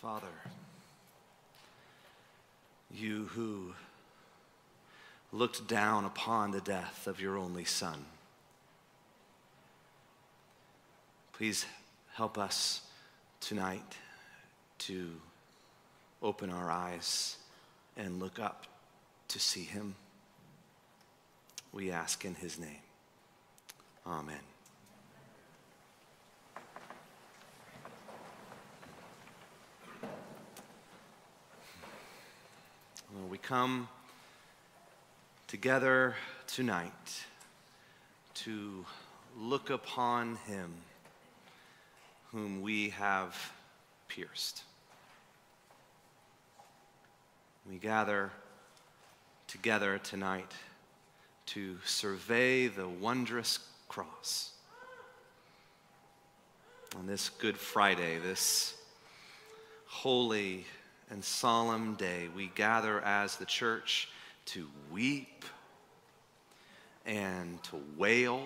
Father, you who looked down upon the death of your only Son, please help us tonight to open our eyes and look up to see him. We ask in his name. Amen. We come together tonight to look upon him whom we have pierced. We gather together tonight to survey the wondrous cross. On this Good Friday, this holy and solemn day, we gather as the church to weep and to wail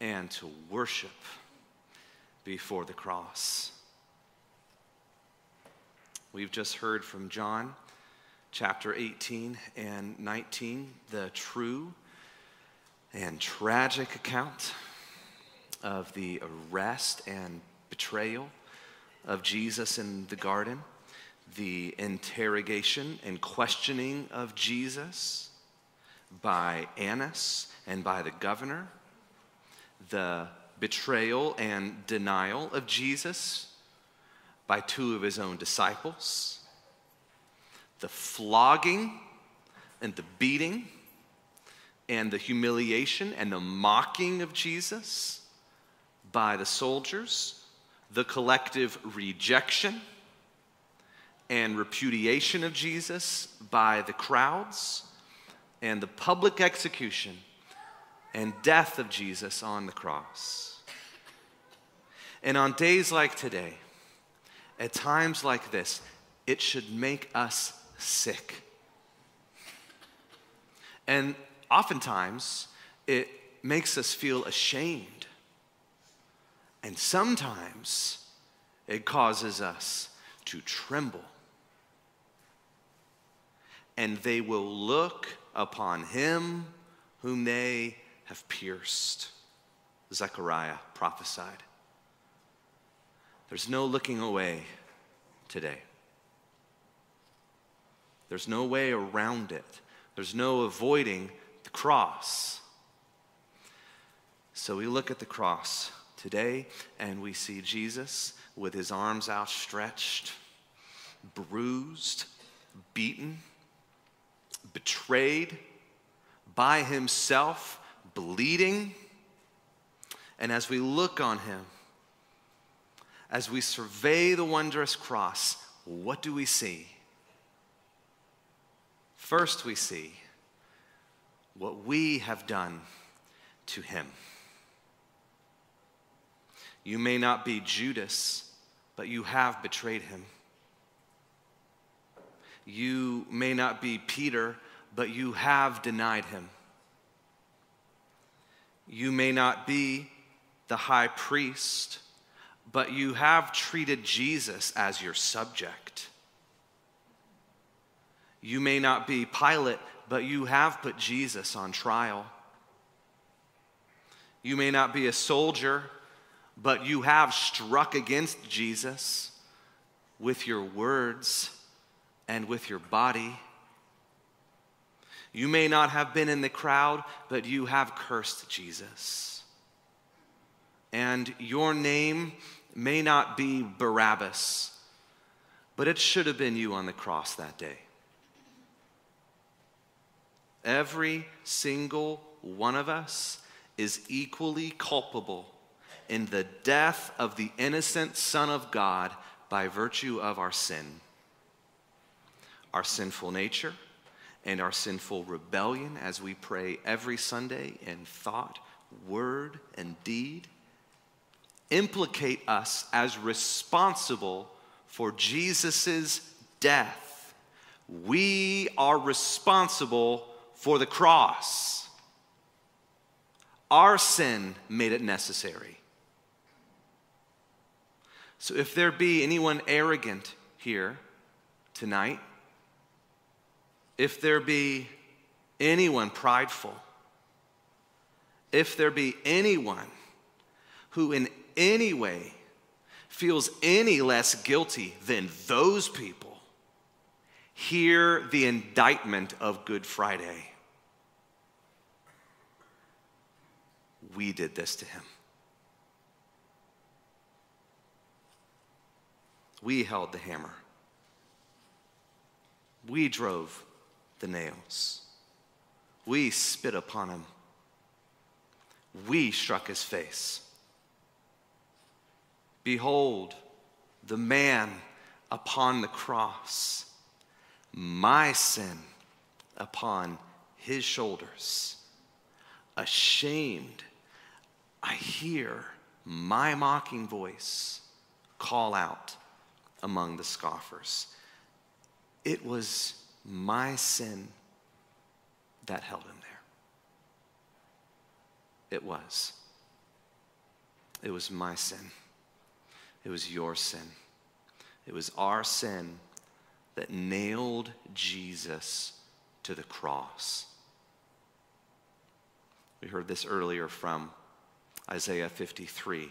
and to worship before the cross. We've just heard from John chapter 18 and 19, the true and tragic account of the arrest and betrayal of Jesus in the garden, the interrogation and questioning of Jesus by Annas and by the governor, the betrayal and denial of Jesus by two of his own disciples, the flogging and the beating and the humiliation and the mocking of Jesus by the soldiers, the collective rejection and repudiation of Jesus by the crowds, and the public execution and death of Jesus on the cross. And on days like today, at times like this, it should make us sick. And oftentimes, it makes us feel ashamed. And sometimes, it causes us to tremble. And they will look upon him whom they have pierced. Zechariah prophesied. There's no looking away today. There's no way around it. There's no avoiding the cross. So we look at the cross today and we see Jesus with his arms outstretched, bruised, beaten, betrayed by himself, bleeding. And as we look on him, as we survey the wondrous cross, what do we see? First, we see what we have done to him. You may not be Judas, but you have betrayed him. You may not be Peter, but you have denied him. You may not be the high priest, but you have treated Jesus as your subject. You may not be Pilate, but you have put Jesus on trial. You may not be a soldier, but you have struck against Jesus with your words and with your body. You may not have been in the crowd, but you have cursed Jesus. And your name may not be Barabbas, but it should have been you on the cross that day. Every single one of us is equally culpable in the death of the innocent Son of God by virtue of our sin. Our sinful nature and our sinful rebellion as we pray every Sunday in thought, word, and deed implicate us as responsible for Jesus' death. We are responsible for the cross. Our sin made it necessary. So if there be anyone arrogant here tonight, if there be anyone prideful, if there be anyone who in any way feels any less guilty than those people, hear the indictment of Good Friday. We did this to him. We held the hammer. We drove the nails. We spit upon him. We struck his face. Behold, the man upon the cross, my sin upon his shoulders. Ashamed, I hear my mocking voice call out among the scoffers. It was my sin that held him there. It was. It was my sin. It was your sin. It was our sin that nailed Jesus to the cross. We heard this earlier from Isaiah 53,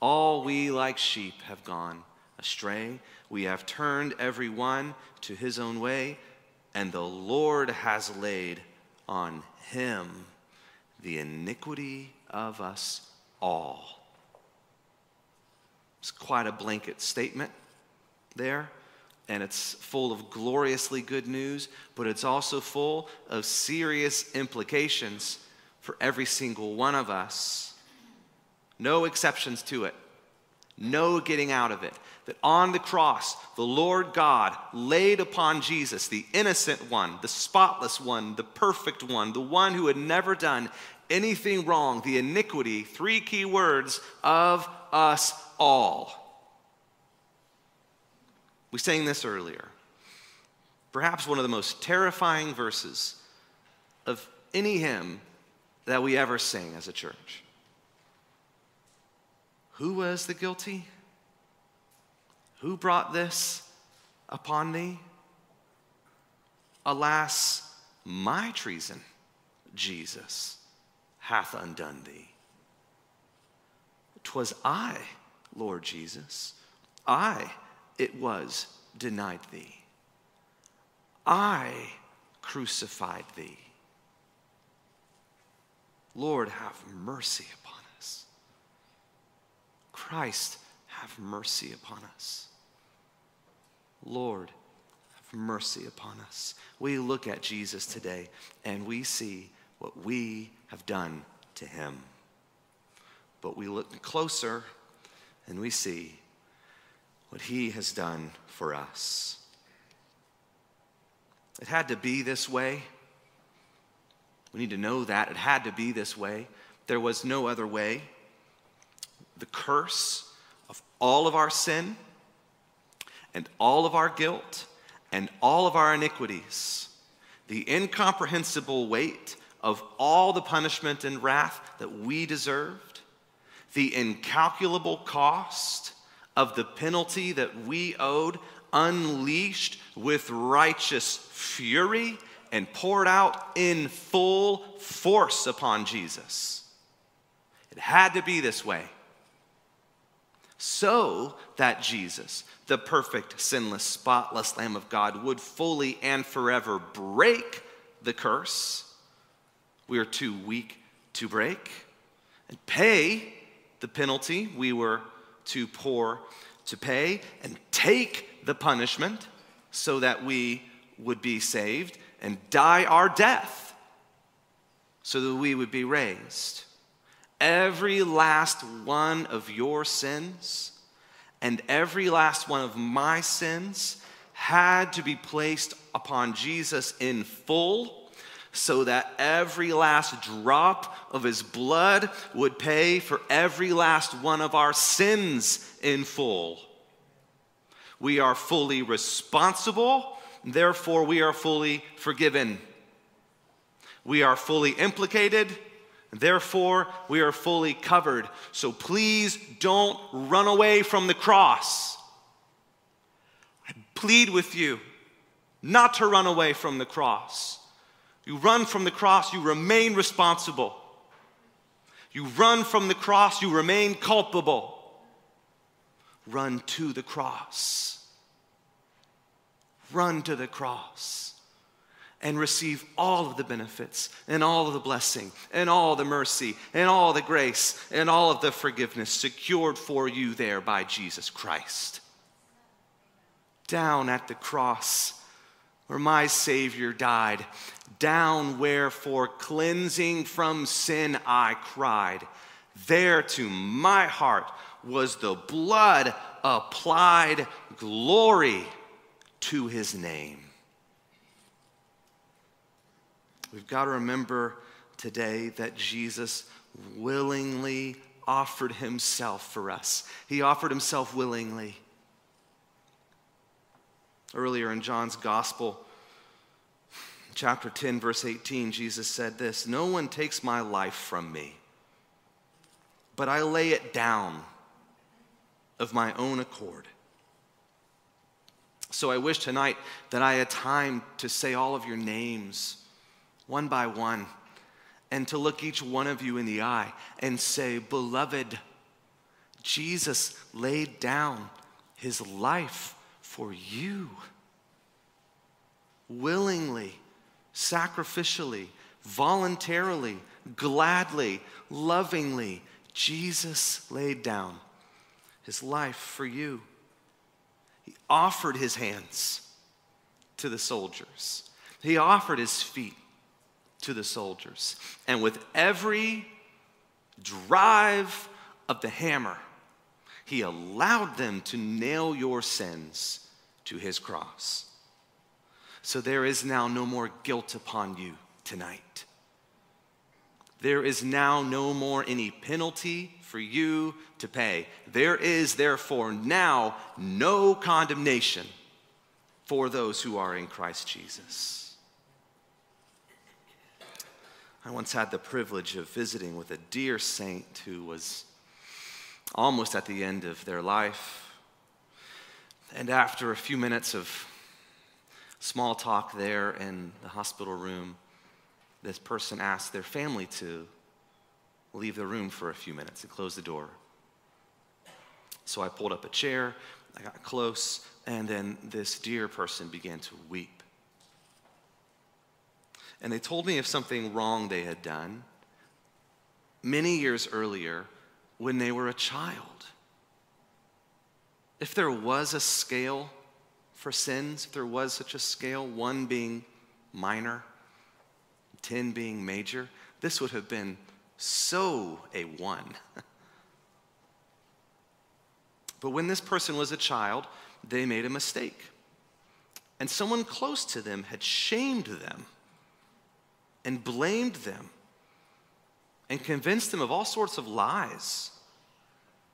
All we like sheep have gone astray. We have turned every one to his own way, and the Lord has laid on him the iniquity of us all. It's quite a blanket statement there, and it's full of gloriously good news, but it's also full of serious implications for every single one of us. No exceptions to it, no getting out of it that on the cross, the Lord God laid upon Jesus, the innocent one, the spotless one, the perfect one, the one who had never done anything wrong, the iniquity, three key words, of us all. We sang this earlier. Perhaps one of the most terrifying verses of any hymn that we ever sing as a church. Who was the guilty? Who brought this upon thee? Alas, my treason, Jesus, hath undone thee. 'Twas I, Lord Jesus, I it was denied thee. I crucified thee. Lord, have mercy. Christ, have mercy upon us. Lord, have mercy upon us. We look at Jesus today and we see what we have done to him. But we look closer and we see what he has done for us. It had to be this way. We need to know that. It had to be this way. There was no other way. The curse of all of our sin and all of our guilt and all of our iniquities, the incomprehensible weight of all the punishment and wrath that we deserved, the incalculable cost of the penalty that we owed, unleashed with righteous fury and poured out in full force upon Jesus. It had to be this way so that Jesus, the perfect, sinless, spotless Lamb of God, would fully and forever break the curse. We are too weak to break, and pay the penalty we were too poor to pay, and take the punishment so that we would be saved, and die our death so that we would be raised every last one of your sins, And every last one of my sins had to be placed upon Jesus in full so that every last drop of his blood would pay for every last one of our sins in full. We are fully responsible, therefore, we are fully forgiven. We are fully implicated, therefore, we are fully covered. So please don't run away from the cross. I plead with you not to run away from the cross. You run from the cross, you remain responsible. You run from the cross, you remain culpable. Run to the cross. Run to the cross and receive all of the benefits and all of the blessing and all the mercy and all the grace and all of the forgiveness secured for you there by Jesus Christ. Down at the cross where my Savior died, down where for cleansing from sin I cried, there to my heart was the blood applied glory to his name. We've got to remember today that Jesus willingly offered himself for us. He offered himself willingly. Earlier in John's gospel, chapter 10, verse 18, Jesus said this No one takes my life from me, but I lay it down of my own accord. So I wish tonight that I had time to say all of your names one by one and to look each one of you in the eye and say, Beloved, Jesus laid down his life for you. Willingly, sacrificially, voluntarily, gladly, lovingly, Jesus laid down his life for you. He offered his hands to the soldiers, he offered his feet to the soldiers. And with every drive of the hammer, he allowed them to nail your sins to his cross. So there is now no more guilt upon you tonight. There is now no more any penalty for you to pay. There is therefore now no condemnation for those who are in Christ Jesus. I once had the privilege of visiting with a dear saint who was almost at the end of their life. And after a few minutes of small talk there in the hospital room, this person asked their family to leave the room for a few minutes and close the door. So I pulled up a chair, I got close, and then this dear person began to weep. And they told me of something wrong they had done many years earlier when they were a child. If there was a scale for sins, if there was such a scale, one being minor, 10 being major, this would have been so a one. but when this person was a child, they made a mistake. And someone close to them had shamed them and blamed them and convinced them of all sorts of lies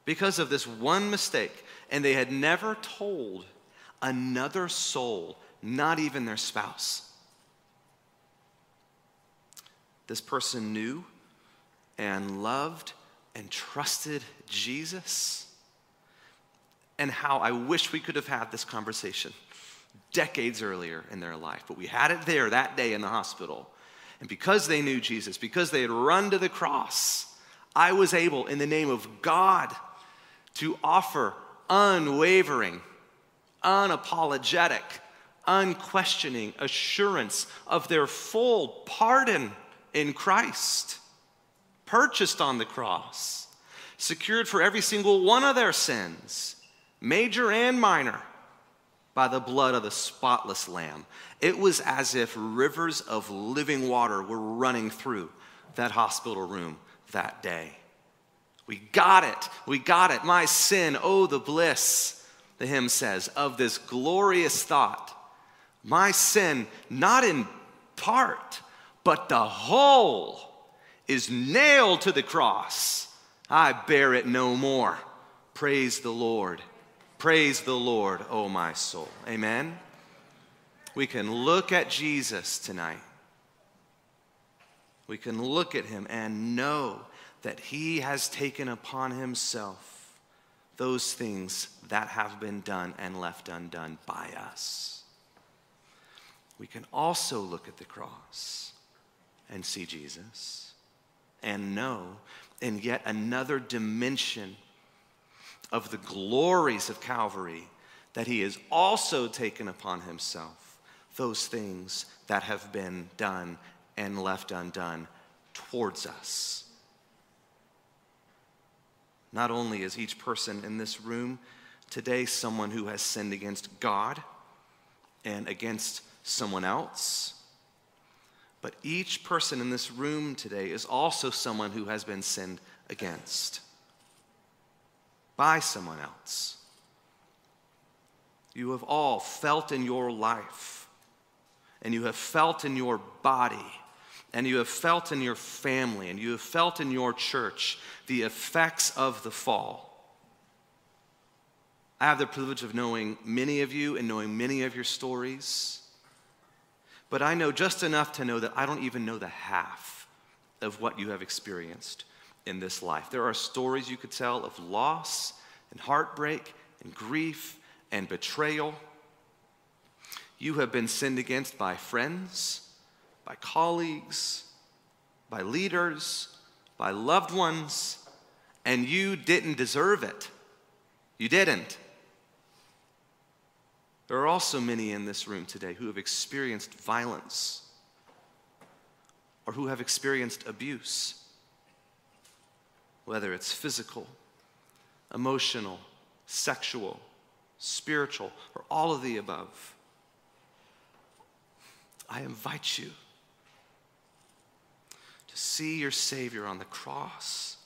because of this one mistake. And they had never told another soul, not even their spouse. This person knew and loved and trusted Jesus. And how I wish we could have had this conversation decades earlier in their life, but we had it there that day in the hospital. And because they knew Jesus, because they had run to the cross, I was able, in the name of God, to offer unwavering, unapologetic, unquestioning assurance of their full pardon in Christ, purchased on the cross, secured for every single one of their sins, major and minor by the blood of the spotless Lamb. It was as if rivers of living water were running through that hospital room that day. We got it. We got it. My sin, oh, the bliss, the hymn says, of this glorious thought. My sin, not in part, but the whole, is nailed to the cross. I bear it no more. Praise the Lord. Praise the Lord, oh my soul. Amen. We can look at Jesus tonight. We can look at him and know that he has taken upon himself those things that have been done and left undone by us. We can also look at the cross and see Jesus and know in yet another dimension of the glories of Calvary that he has also taken upon himself those things that have been done and left undone towards us. Not only is each person in this room today someone who has sinned against God and against someone else, but each person in this room today is also someone who has been sinned against by someone else. You have all felt in your life, and you have felt in your body, and you have felt in your family, and you have felt in your church the effects of the fall. I have the privilege of knowing many of you and knowing many of your stories, but I know just enough to know that I don't even know the half of what you have experienced in this life. There are stories you could tell of loss and heartbreak and grief and betrayal. You have been sinned against by friends, by colleagues, by leaders, by loved ones, and you didn't deserve it. You didn't. There are also many in this room today who have experienced violence or who have experienced abuse whether it's physical, emotional, sexual, spiritual, or all of the above. I invite you to see your Savior on the cross,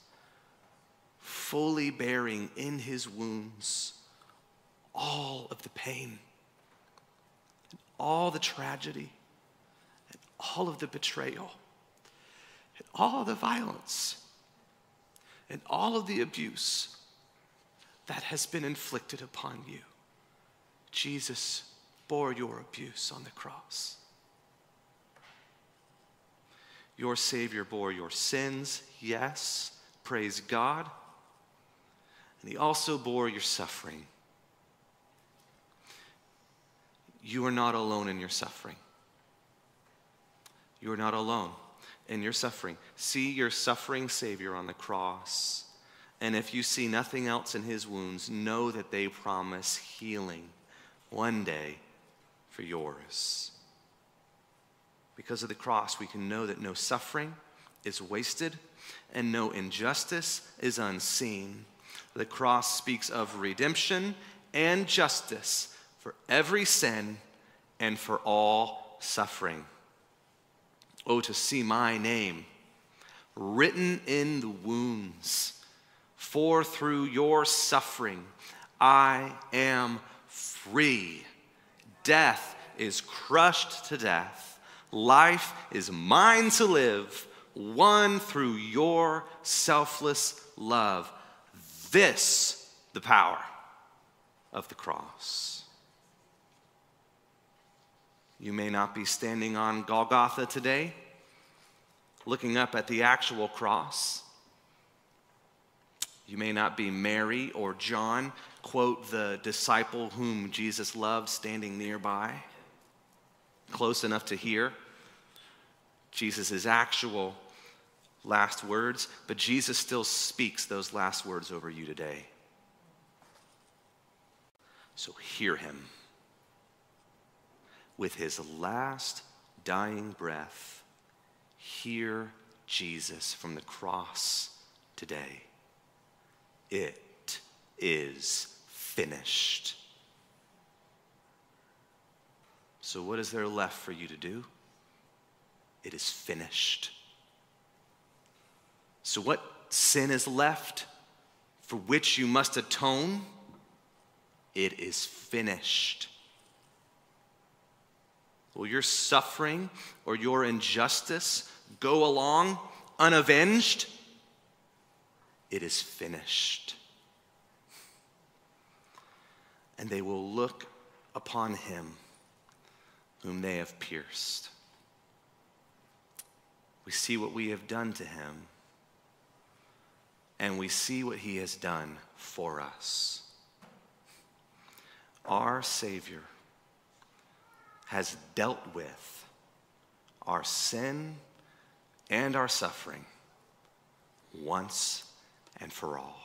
fully bearing in his wounds all of the pain, and all the tragedy, and all of the betrayal, and all the violence and all of the abuse that has been inflicted upon you. Jesus bore your abuse on the cross. Your Savior bore your sins, yes, praise God. And He also bore your suffering. You are not alone in your suffering. You are not alone in your suffering. See your suffering Savior on the cross. And if you see nothing else in his wounds, know that they promise healing one day for yours. Because of the cross, we can know that no suffering is wasted and no injustice is unseen. The cross speaks of redemption and justice for every sin and for all suffering. Oh, to see my name written in the wounds, for through your suffering I am free. Death is crushed to death, life is mine to live, won through your selfless love. This, the power of the cross. You may not be standing on Golgotha today, looking up at the actual cross. You may not be Mary or John, quote, the disciple whom Jesus loved standing nearby, close enough to hear Jesus' actual last words, but Jesus still speaks those last words over you today. So hear him with his last dying breath, hear Jesus from the cross today. It is finished. So, what is there left for you to do? It is finished. So, what sin is left for which you must atone, it is finished. Will your suffering or your injustice go along unavenged? It is finished. And they will look upon him whom they have pierced. We see what we have done to him, and we see what he has done for us. Our Savior has dealt with our sin and our suffering once and for all.